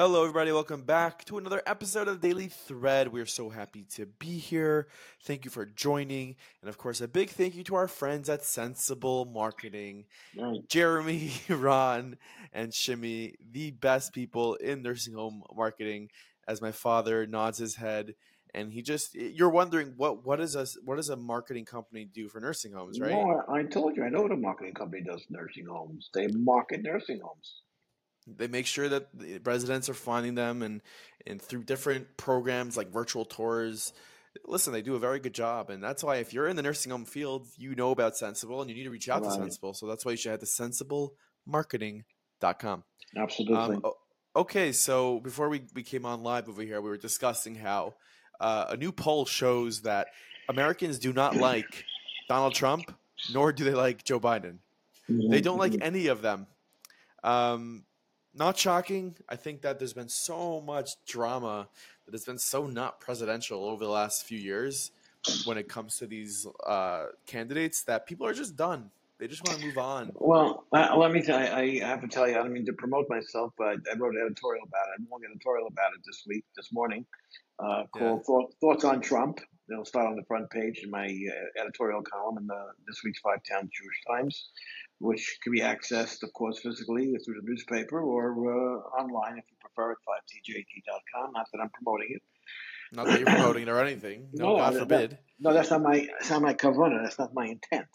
Hello, everybody. Welcome back to another episode of Daily Thread. We're so happy to be here. Thank you for joining. And of course, a big thank you to our friends at Sensible Marketing Right. Jeremy, Ron, and Shimmy, the best people in nursing home marketing. As my father nods his head, and he just you're wondering what what is a what does a marketing company do for nursing homes, right? No, I, I told you, I know what a marketing company does nursing homes. They market nursing homes. They make sure that the residents are finding them, and and through different programs like virtual tours. Listen, they do a very good job, and that's why if you're in the nursing home field, you know about Sensible, and you need to reach out to Sensible. So that's why you should head to sensiblemarketing.com. Absolutely. Um, okay, so before we, we came on live over here, we were discussing how uh, a new poll shows that Americans do not like Donald Trump, nor do they like Joe Biden. They don't like Mhm. any of them. Um, not shocking. I think that there's been so much drama that has been so not presidential over the last few years when it comes to these uh, candidates that people are just done. They just want to move on. Well, uh, let me tell I, I have to tell you, I don't mean to promote myself, but I wrote an editorial about it, a long editorial about it this week, this morning, uh, called Thought, Thoughts on Trump. It'll start on the front page in my uh, editorial column in the this week's Five Town Jewish Times, which can be accessed, of course, physically through the newspaper or uh, online if you prefer at 5tjt.com. Not that I'm promoting it. Not that you're promoting it or anything. No, No, God that- forbid. No, that's not my that's not my kavana. That's not my intent.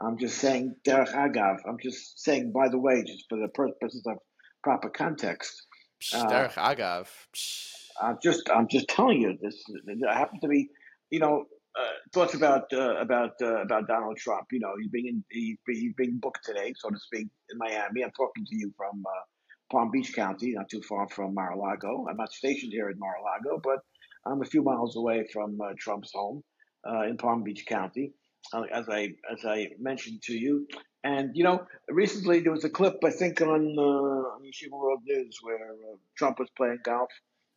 I'm just saying derech agav. I'm just saying by the way, just for the purposes of proper context. Psh, Uh, derech agav. Psh. I'm just I'm just telling you this. I happen to be, you know, uh, thoughts about uh, about uh, about Donald Trump. You know, he's being in, he's, he's being booked today, so to speak, in Miami. I'm talking to you from uh, Palm Beach County, not too far from Mar-a-Lago. I'm not stationed here at Mar-a-Lago, but I'm a few miles away from uh, Trump's home uh, in Palm Beach County, as I as I mentioned to you. And you know, recently there was a clip I think on uh, on Yeshiva World News where Trump was playing golf,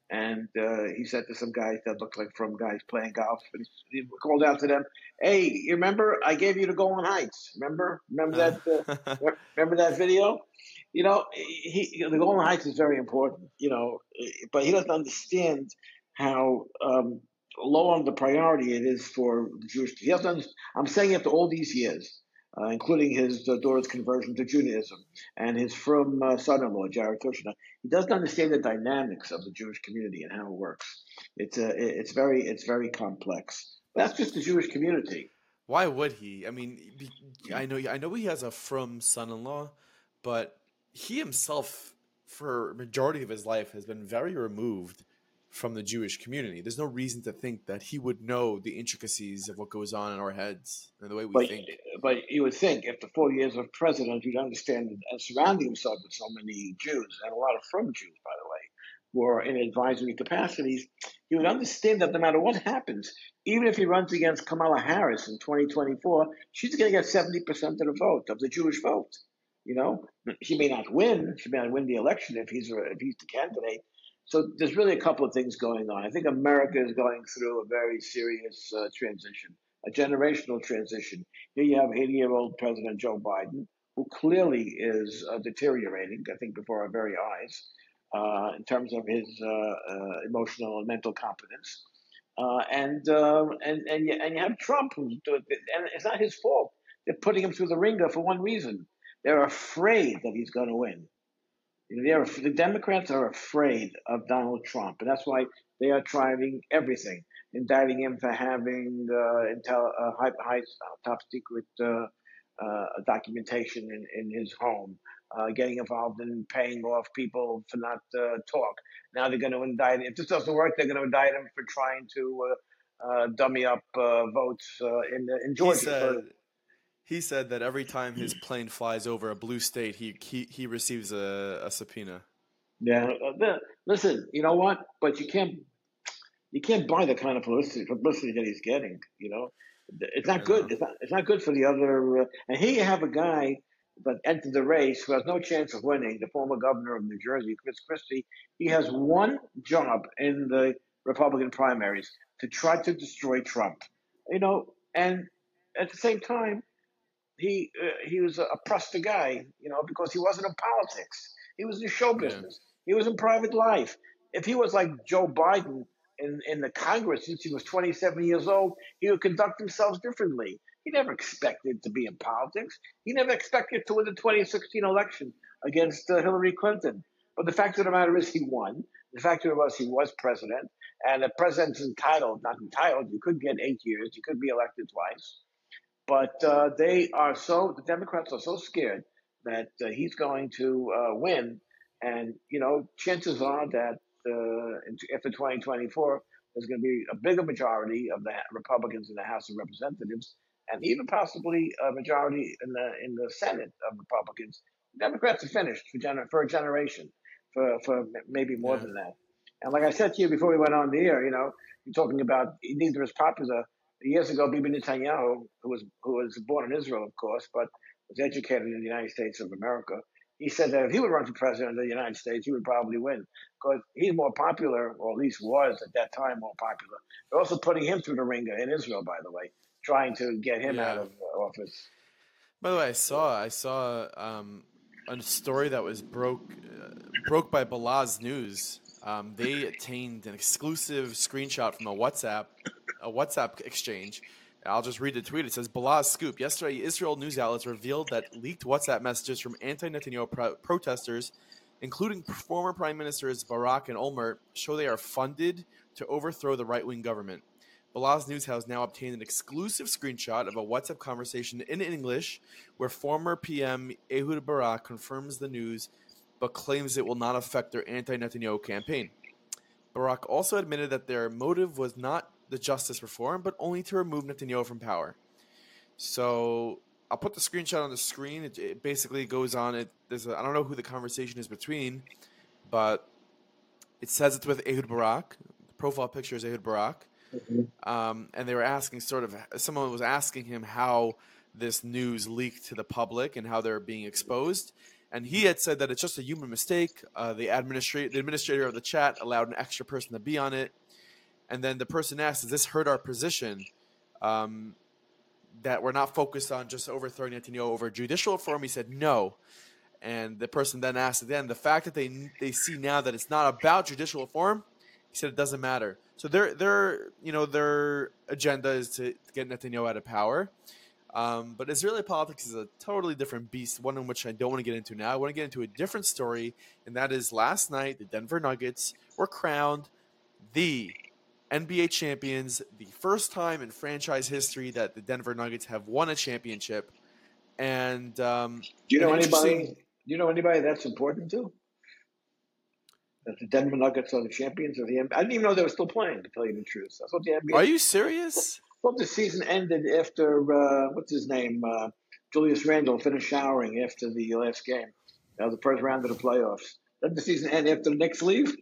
and uh, he said to some guys that looked like from guys playing golf, and he, called out to them, "Hey, you remember I gave you the Golan Heights? Remember? Remember that? Uh, remember that video? You know, he, the Golan Heights is very important. You know, but he doesn't understand how um, low on the priority it is for the Jewish. He doesn't. I'm saying after all these years, uh, including his uh, daughter's conversion to Judaism and his from uh, son-in-law Jared Kushner, he doesn't understand the dynamics of the Jewish community and how it works. It's a, it's very, it's very complex. That's just the Jewish community. Why would he? I mean, I know I know he has a from son-in-law, but he himself, for majority of his life, has been very removed from the Jewish community. There's no reason to think that he would know the intricacies of what goes on in our heads and the way we But, think. but you would think after four years of president, you'd understand and uh, surrounding himself with so many Jews and a lot of from Jews, by the way, who are in advisory capacities, he would understand that no matter what happens, even if he runs against Kamala Harris in 2024, she's going to get 70% of the vote, of the Jewish vote. You know, she may not win. She may not win the election if he's uh, if he's the candidate. So there's really a couple of things going on. I think America is going through a very serious uh, transition, a generational transition. Here you have 80 year old President Joe Biden, who clearly is uh, deteriorating, I think, before our very eyes, uh, in terms of his uh, uh, emotional and mental competence. Uh, and, uh, and, and, you, and you have Trump, who's doing, it, and it's not his fault. They're putting him through the ringer for one reason they're afraid that he's going to win. You know, they're, the Democrats are afraid of Donald Trump, and that's why they are trying everything, indicting him for having uh, intel, uh, high, high, top secret uh, uh, documentation in, in his home, uh, getting involved in paying off people for not uh, talk. Now they're going to indict him. If this doesn't work, they're going to indict him for trying to uh, uh, dummy up uh, votes uh, in in Georgia. He said that every time his plane flies over a blue state, he he, he receives a, a subpoena. Yeah, uh, listen, you know what? But you can't you can't buy the kind of publicity publicity that he's getting. You know, it's not good. It's not. It's not good for the other. Uh, and here you have a guy that entered the race who has no chance of winning. The former governor of New Jersey, Chris Christie. He has one job in the Republican primaries to try to destroy Trump. You know, and at the same time, he uh, he was a, a Prusta guy. You know, because he wasn't in politics. He was in show Yeah. business. He was in private life. If he was like Joe Biden in, in the Congress since he was 27 years old, he would conduct himself differently. He never expected to be in politics. He never expected to win the 2016 election against uh, Hillary Clinton. But the fact of the matter is, he won. The fact of it was, he was president, and the president's entitled, not entitled. You could get eight years. You could be elected twice. But uh, they are so, the Democrats are so scared that uh, he's going to uh, win. And, you know, chances are that uh, after 2024, there's going to be a bigger majority of the Republicans in the House of Representatives, and even possibly a majority in the in the Senate of Republicans. Democrats are finished for gener- for a generation, for for maybe more yeah. than that. And like I said to you before we went on the air, you know, you're talking about neither as popular years ago, Bibi Netanyahu, who was who was born in Israel, of course, but was educated in the United States of America. He said that if he would run for president of the United States, he would probably win because he's more popular, or at least was at that time more popular. They're also putting him through the ringer in Israel, by the way, trying to get him yeah. out of office. By the way, I saw I saw um, a story that was broke uh, broke by Balaz News. Um, they obtained an exclusive screenshot from a WhatsApp a WhatsApp exchange. I'll just read the tweet. It says Balaz scoop. Yesterday, Israel news outlets revealed that leaked WhatsApp messages from anti-Netanyahu pro- protesters, including former prime ministers Barak and Olmert, show they are funded to overthrow the right-wing government. Balaz News has now obtained an exclusive screenshot of a WhatsApp conversation in English where former PM Ehud Barak confirms the news but claims it will not affect their anti Netanyahu campaign. Barak also admitted that their motive was not the justice reform, but only to remove Netanyahu from power. So I'll put the screenshot on the screen. It, it basically goes on. It there's a, I don't know who the conversation is between, but it says it's with Ehud Barak. The profile picture is Ehud Barak, mm-hmm. um, and they were asking sort of someone was asking him how this news leaked to the public and how they're being exposed. And he had said that it's just a human mistake. Uh, the administrator, the administrator of the chat, allowed an extra person to be on it and then the person asked, "Does this hurt our position?" Um, that we're not focused on just overthrowing Netanyahu over judicial reform. He said no, and the person then asked again, the fact that they they see now that it's not about judicial reform, he said it doesn't matter. So their their you know their agenda is to, get Netanyahu out of power. Um, but Israeli politics is a totally different beast, one in which I don't want to get into now. I want to get into a different story, and that is last night the Denver Nuggets were crowned the NBA champions, the first time in franchise history that the Denver Nuggets have won a championship. And um, do you know anybody? Do you know anybody that's important to? That the Denver Nuggets are the champions of the NBA. I didn't even know they were still playing. To tell you the truth, I thought the NBA. Are you serious? I thought the season ended after uh, what's his name, uh, Julius Randle finished showering after the last game. That was the first round of the playoffs. Did the season end after the Knicks leave?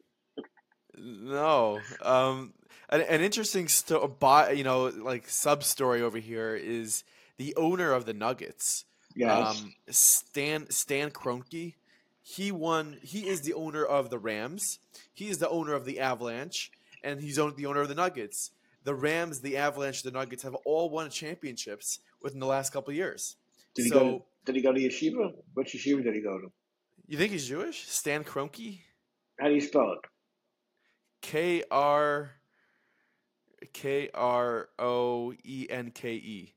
No. Um, an, an interesting sto- you know, like sub story over here is the owner of the Nuggets. Yes. Um, Stan Stan Kroenke. He won. He is the owner of the Rams. He is the owner of the Avalanche, and he's the owner of the Nuggets. The Rams, the Avalanche, the Nuggets have all won championships within the last couple years. Did he so, go? To, did he go to yeshiva? Which yeshiva did he go to? You think he's Jewish? Stan Kroenke. How do you spell it? K R K R O E N K E.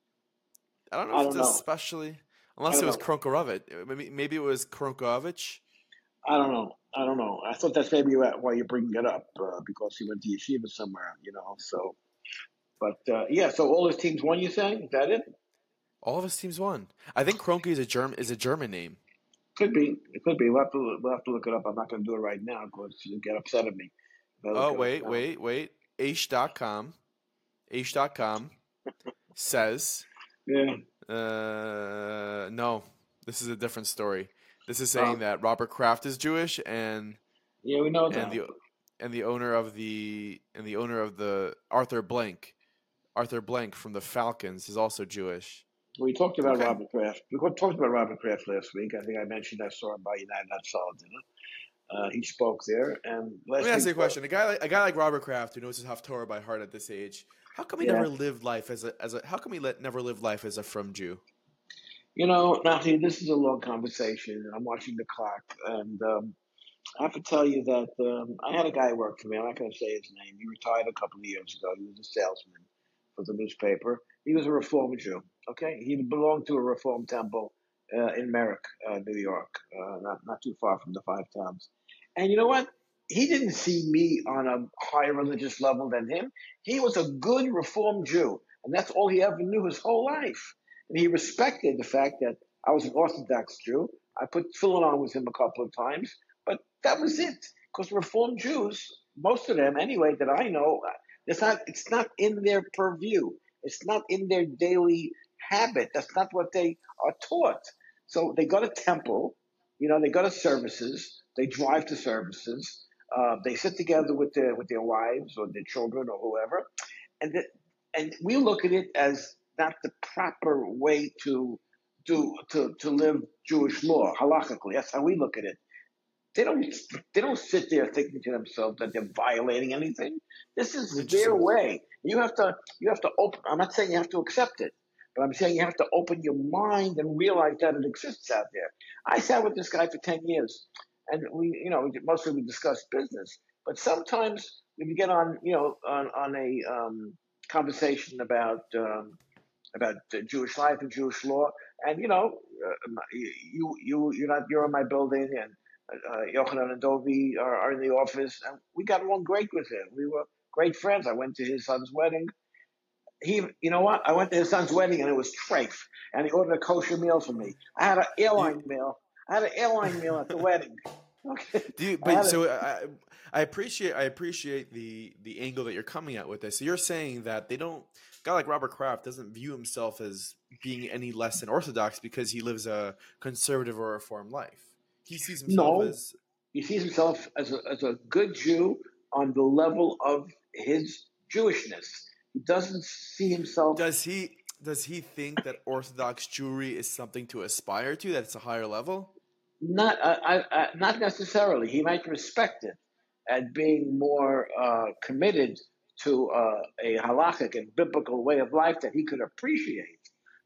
I don't know I if don't it's know. especially unless it was Kronkorovich. Maybe maybe it was Kronkovich. I don't know. I don't know. I thought that's maybe why you're bringing it up uh, because he went to yeshiva somewhere, you know. So, but uh, yeah. So all his teams won. You saying is that it? All of his teams won. I think Kroenke is a German is a German name. Could be. It could be. We'll have to we'll have to look it up. I'm not going to do it right now because you'll get upset at me. Oh wait, wait, wait. Aish.com. Aish.com says. Yeah. Uh, no, this is a different story. This is saying oh. that Robert Kraft is Jewish and yeah, we know and that. the and the owner of the and the owner of the Arthur Blank, Arthur Blank from the Falcons is also Jewish. We talked about okay. Robert Kraft. We talked about Robert Kraft last week. I think I mentioned I saw him by United Not Solid Dinner. Uh, he spoke there. And let me ask you a question: a guy like a guy like Robert Kraft, who knows his Haftorah by heart at this age, how come he yeah. never lived life as a as a? How come he let, never lived life as a from Jew? You know, Matthew, this is a long conversation. and I'm watching the clock, and um, I have to tell you that um, I had a guy work for me. I'm not going to say his name. He retired a couple of years ago. He was a salesman for the newspaper. He was a Reform Jew. Okay, he belonged to a Reform temple uh, in Merrick, uh, New York, uh, not not too far from the Five Towns. And you know what? He didn't see me on a higher religious level than him. He was a good Reform Jew, and that's all he ever knew his whole life. And he respected the fact that I was an Orthodox Jew. I put tefillin on with him a couple of times, but that was it. Because Reform Jews, most of them anyway, that I know, it's not it's not in their purview. It's not in their daily habit. That's not what they are taught. So they go to temple, you know, they go to services, they drive to services, uh, they sit together with their with their wives or their children or whoever, and the, and we look at it as not the proper way to do to to live Jewish law halachically. That's how we look at it. They don't they don't sit there thinking to themselves that they're violating anything. This is their way. You have to you have to open. I'm not saying you have to accept it, but I'm saying you have to open your mind and realize that it exists out there. I sat with this guy for ten years, and we you know mostly we discussed business, but sometimes when you get on you know on on a um, conversation about um, about Jewish life and Jewish law, and you know uh, you you you're not you're in my building and uh, Yochanan and Dovi are, are, in the office, and we got along great with him. We were great friends. I went to his son's wedding. He, you know what? I went to his son's wedding, and it was treif, and he ordered a kosher meal for me. I had an airline meal. I had an airline meal at the wedding. Okay. Do you, but I so uh, I, I appreciate I appreciate the the angle that you're coming at with this. So you're saying that they don't guy like Robert Kraft doesn't view himself as being any less than orthodox because he lives a conservative or reform life. He sees himself no, as he sees himself as a, as a good Jew on the level of his Jewishness. He doesn't see himself. Does he? Does he think that Orthodox Jewry is something to aspire to? That it's a higher level? Not, uh, I, I, not necessarily. He might respect it and being more uh, committed to uh, a halachic and biblical way of life that he could appreciate.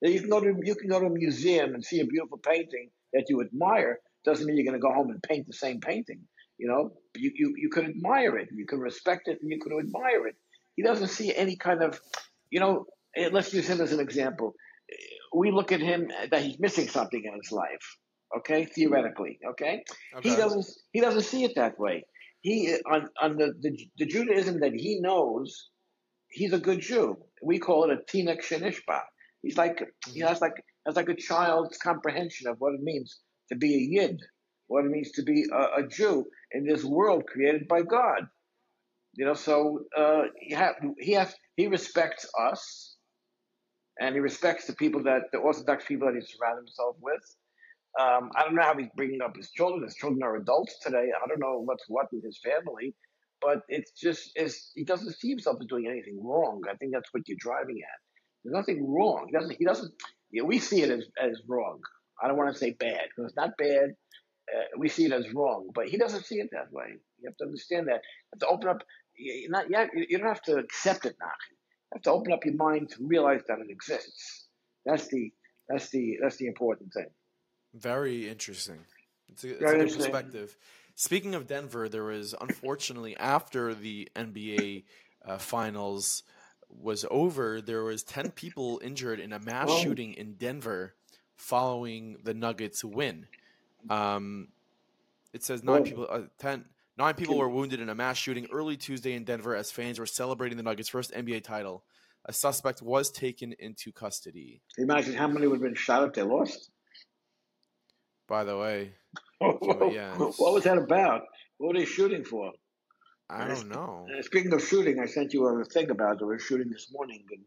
You can go to you can go to a museum and see a beautiful painting that you admire, doesn't mean you're going to go home and paint the same painting. You know, you, you, you could admire it, you can respect it, and you could admire it. He doesn't see any kind of, you know, eh, let's use him as an example. We look at him that he's missing something in his life. Okay, theoretically. Okay, okay. he doesn't he doesn't see it that way. He on on the, the the Judaism that he knows, he's a good Jew. We call it a tinok shenishba. He's like he has like has like a child's comprehension of what it means to be a Yid, what it means to be a, a Jew in this world created by God. You know, so uh, he, ha- he has he respects us, and he respects the people that the Orthodox people that he surrounded himself with. Um, I don't know how he's bringing up his children. His children are adults today. I don't know what's what with his family, but it's just is he doesn't see himself as doing anything wrong. I think that's what you're driving at. There's nothing wrong. He doesn't. He doesn't. You know, we see it as as wrong. I don't want to say bad because it's not bad. Uh, we see it as wrong, but he doesn't see it that way. You have to understand that. You have to open up. You're not, you don't have to accept it now. You have to open up your mind to realize that it exists. That's the that's the that's the important thing. Very interesting. It's a, it's a good perspective. Speaking of Denver, there was unfortunately after the NBA uh, finals was over, there was ten people injured in a mass oh. shooting in Denver following the Nuggets win. Um, it says nine people, uh, ten, nine people were wounded in a mass shooting early Tuesday in Denver as fans were celebrating the Nuggets' first NBA title. A suspect was taken into custody. Imagine how many would have been shot if they lost. By the way, yeah, what was that about? What were they shooting for? I don't know. Speaking of shooting, I sent you a thing about there was shooting this morning in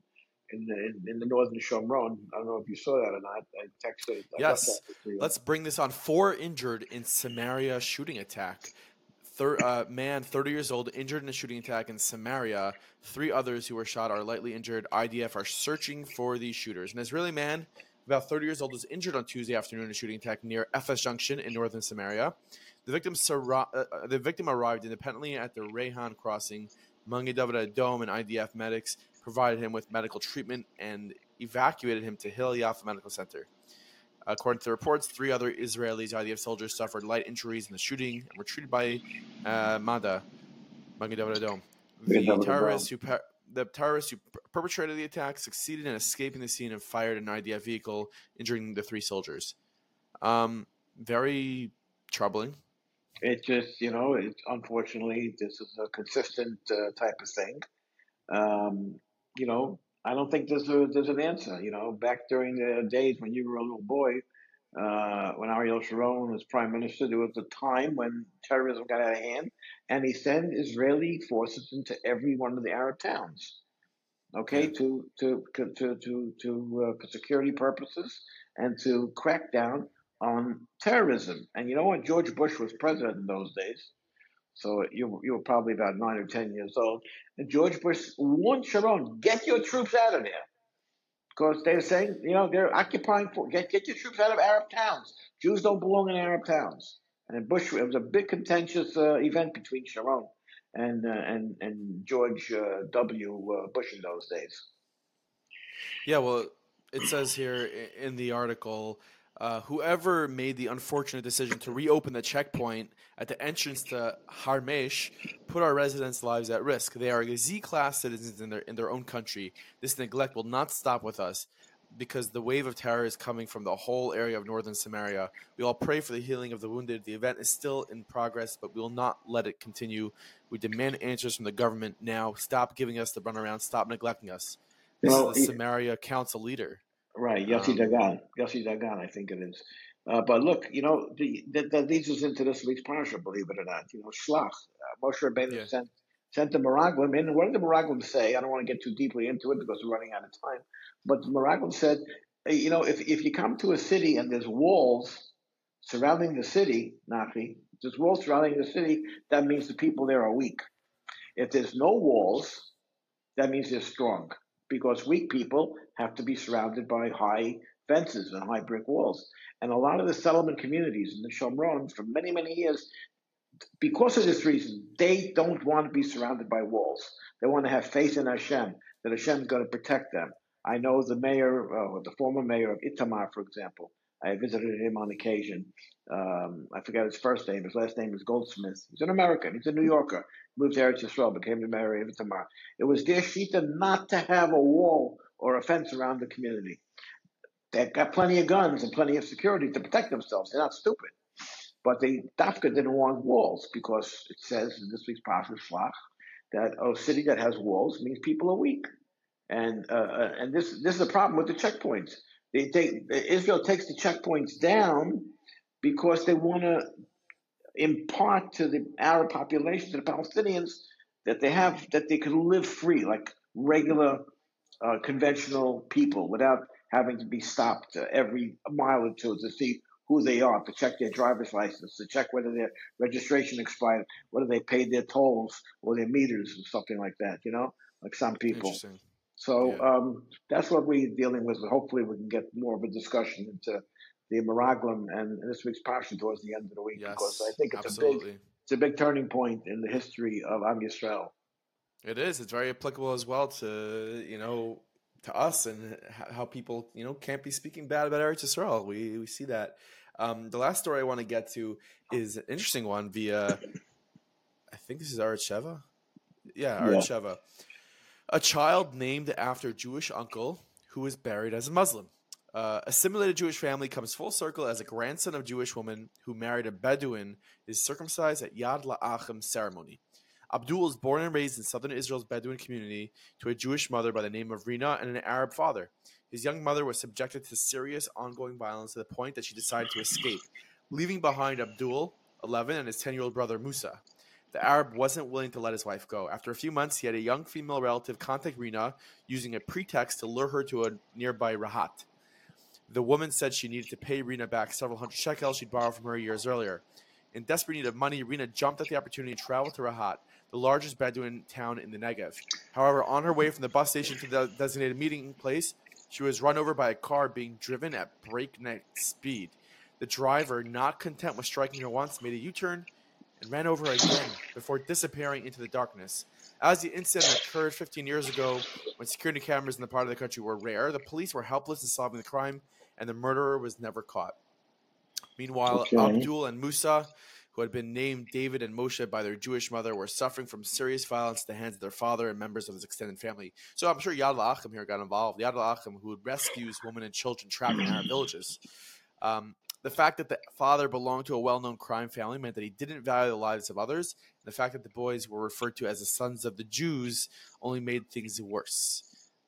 in the, in, in the northern Shomron. I don't know if you saw that or not. I texted. I yes. Let's bring this on. Four injured in Samaria shooting attack. Thir- uh, man, 30 years old, injured in a shooting attack in Samaria. Three others who were shot are lightly injured. IDF are searching for these shooters. An Israeli man, about 30 years old, was injured on Tuesday afternoon in a shooting attack near FS Junction in northern Samaria. The victim, uh, uh, the victim arrived independently at the Rayhan crossing. Magen David Adom and IDF medics provided him with medical treatment and evacuated him to Hillel Yaffe Medical Center. According to the reports, three other Israeli IDF soldiers suffered light injuries in the shooting and were treated by uh, Mada, Magen. The terrorists who per- the terrorists who perpetrated the attack succeeded in escaping the scene and fired an IDF vehicle, injuring the three soldiers. Um, very troubling. It just, you know, it, unfortunately, this is a consistent uh, type of thing. Um, you know, I don't think there's a, there's an answer. You know, back during the days when you were a little boy, uh, when Ariel Sharon was prime minister, there was a time when terrorism got out of hand, and he sent Israeli forces into every one of the Arab towns, okay, to to to to to uh, for security purposes and to crack down on terrorism. And you know what? George Bush was president in those days. So you, you were probably about nine or 10 years old. And George Bush warned Sharon, get your troops out of there. Because they're saying, you know, they're occupying, get, get your troops out of Arab towns. Jews don't belong in Arab towns. And Bush, it was a big contentious uh, event between Sharon and, uh, and, and George uh, W. Uh, Bush in those days. Yeah, well, it says here in the article uh, whoever made the unfortunate decision to reopen the checkpoint at the entrance to Hermesh put our residents' lives at risk. They are Z-class citizens in their in their own country. This neglect will not stop with us because the wave of terror is coming from the whole area of northern Samaria. We all pray for the healing of the wounded. The event is still in progress, but we will not let it continue. We demand answers from the government now. Stop giving us the runaround. Stop neglecting us. This well, is the Samaria Council leader. Right, Yossi um, Dagan. Yossi Dagan, I think it is. Uh, but look, you know, the, that, that leads us into this week's parasha, believe it or not. You know, Shlach, uh, Moshe Rabbeinu yeah. sent, sent the Meraglim in. What did the Meraglim say? I don't want to get too deeply into it because we're running out of time. But the Meraglim said, you know, if, if you come to a city and there's walls surrounding the city, Nafi, there's walls surrounding the city, that means the people there are weak. If there's no walls, that means they're strong because weak people have to be surrounded by high fences and high brick walls. And a lot of the settlement communities in the Shomron for many, many years, because of this reason, they don't want to be surrounded by walls. They want to have faith in Hashem, that Hashem is going to protect them. I know the mayor, uh, the former mayor of Itamar, for example. I visited him on occasion. Um, I forget his first name. His last name is Goldsmith. He's an American. He's a New Yorker moved to Eretz Yisrael, became the mayor of Itamar. It was their shita not to have a wall or a fence around the community. They've got plenty of guns and plenty of security to protect themselves. They're not stupid. But they Dafka didn't want walls because it says in this week's Shlach that a city that has walls means people are weak. And uh, uh and this this is a problem with the checkpoints. They take Israel takes the checkpoints down because they want to impart to the Arab population, to the Palestinians, that they have that they can live free like regular uh, conventional people without having to be stopped uh, every mile or two to see who they are, to check their driver's license, to check whether their registration expired, whether they paid their tolls or their meters or something like that. You know, like some people. So yeah. um, that's what we're dealing with. Hopefully, we can get more of a discussion into the Meraglim and this week's Passion towards the end of the week yes, because I think it's absolutely. a big it's a big turning point in the history of Am Yisrael. It is. It's very applicable as well to you know to us and how people you know can't be speaking bad about Eretz Yisrael. We we see that. Um, the last story I want to get to is an interesting one via I think this is Arutz Sheva. Yeah, Arutz yeah. Sheva. A child named after a Jewish uncle who was buried as a Muslim. Uh, assimilated Jewish family comes full circle as a grandson of Jewish woman who married a Bedouin is circumcised at Yad La'achim ceremony. Abdul was born and raised in southern Israel's Bedouin community to a Jewish mother by the name of Rina and an Arab father. His young mother was subjected to serious ongoing violence to the point that she decided to escape, leaving behind Abdul, 11, and his 10 year old brother Musa. The Arab wasn't willing to let his wife go. After a few months, he had a young female relative contact Rina using a pretext to lure her to a nearby Rahat. The woman said she needed to pay Rina back several hundred shekels she'd borrowed from her years earlier. In desperate need of money, Rina jumped at the opportunity to travel to Rahat, the largest Bedouin town in the Negev. However, on her way from the bus station to the designated meeting place, she was run over by a car being driven at breakneck speed. The driver, not content with striking her once, made a U turn and ran over again before disappearing into the darkness. As the incident occurred 15 years ago, when security cameras in the part of the country were rare, the police were helpless in solving the crime and the murderer was never caught. Meanwhile, Okay. Abdul and Musa, who had been named David and Moshe by their Jewish mother, were suffering from serious violence at the hands of their father and members of his extended family. So I'm sure Yad La'achim here got involved. Yad La'achim, who rescues women and children trapped in our villages. Um, the fact that the father belonged to a well-known crime family meant that he didn't value the lives of others. And the fact that the boys were referred to as the sons of the Jews only made things worse.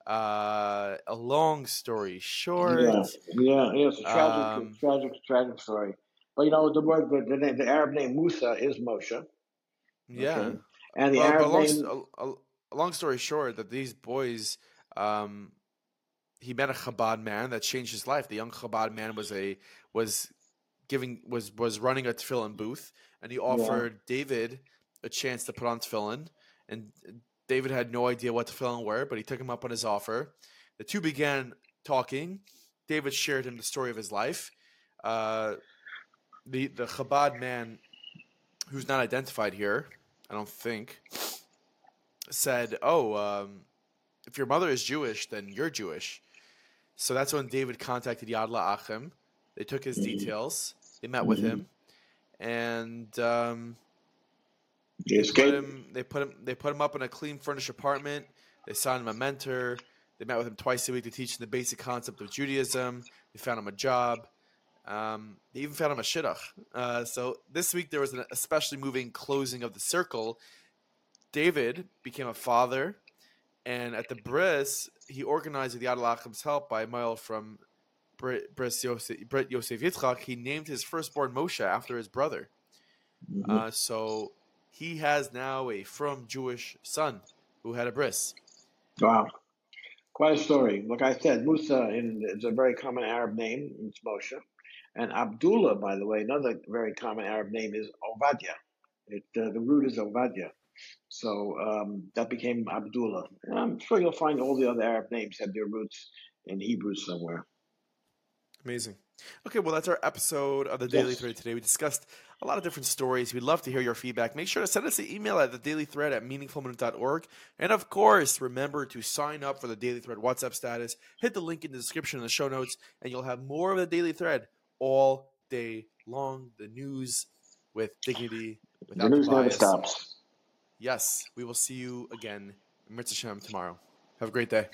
Uh, a long story short, Yeah, yeah, yeah. It's a tragic, Um, tragic, tragic story. But you know, the word, the, the, name, the Arab name Musa is Moshe, yeah. Okay. and the Well, Arab long, name. a- a long story short, that these boys, um, he met a Chabad man that changed his life. The young Chabad man was a was giving was was running a tefillin booth, and he offered David a chance to put on tefillin, and David had no idea what tefillin were, but he took him up on his offer. The two began talking. David shared him the story of his life. Uh, the the Chabad man, who's not identified here, I don't think, said, "Oh, um, if your mother is Jewish, then you're Jewish." So that's when David contacted Yad La'achim. They took his Mhm. details. They met with Mhm. him, and um, they put him. They put him. They put him up in a clean, furnished apartment. They signed him a mentor. They met with him twice a week to teach him the basic concept of Judaism. They found him a job. Um, they even found him a shidduch. Uh, so this week there was an especially moving closing of the circle. David became a father, and at the bris, he organized with Yad La'achim's help by a mohel from Brit Yosef, Brit Yosef Yitzchak. He named his firstborn Moshe after his brother. Mhm. Uh, so he has now a from Jewish son who had a bris. Wow. Quite a story. Like I said, Musa in, is a very common Arab name. It's Moshe. And Abdullah, by the way, another very common Arab name is Ovadia. It, uh, the root is Ovadia. So um, that became Abdullah. And I'm sure you'll find all the other Arab names have their roots in Hebrew somewhere. Amazing. Okay, well, that's our episode of the Daily Yes. Thread today. We discussed a lot of different stories. We'd love to hear your feedback. Make sure to send us an email at the Daily Thread at meaningfulminute.org. And of course, remember to sign up for the Daily Thread WhatsApp status. Hit the link in the description in the show notes, and you'll have more of the Daily Thread all day long. The news with dignity, The without news never stops. Yes, we will see you again, Mitzvah tomorrow. Have a great day.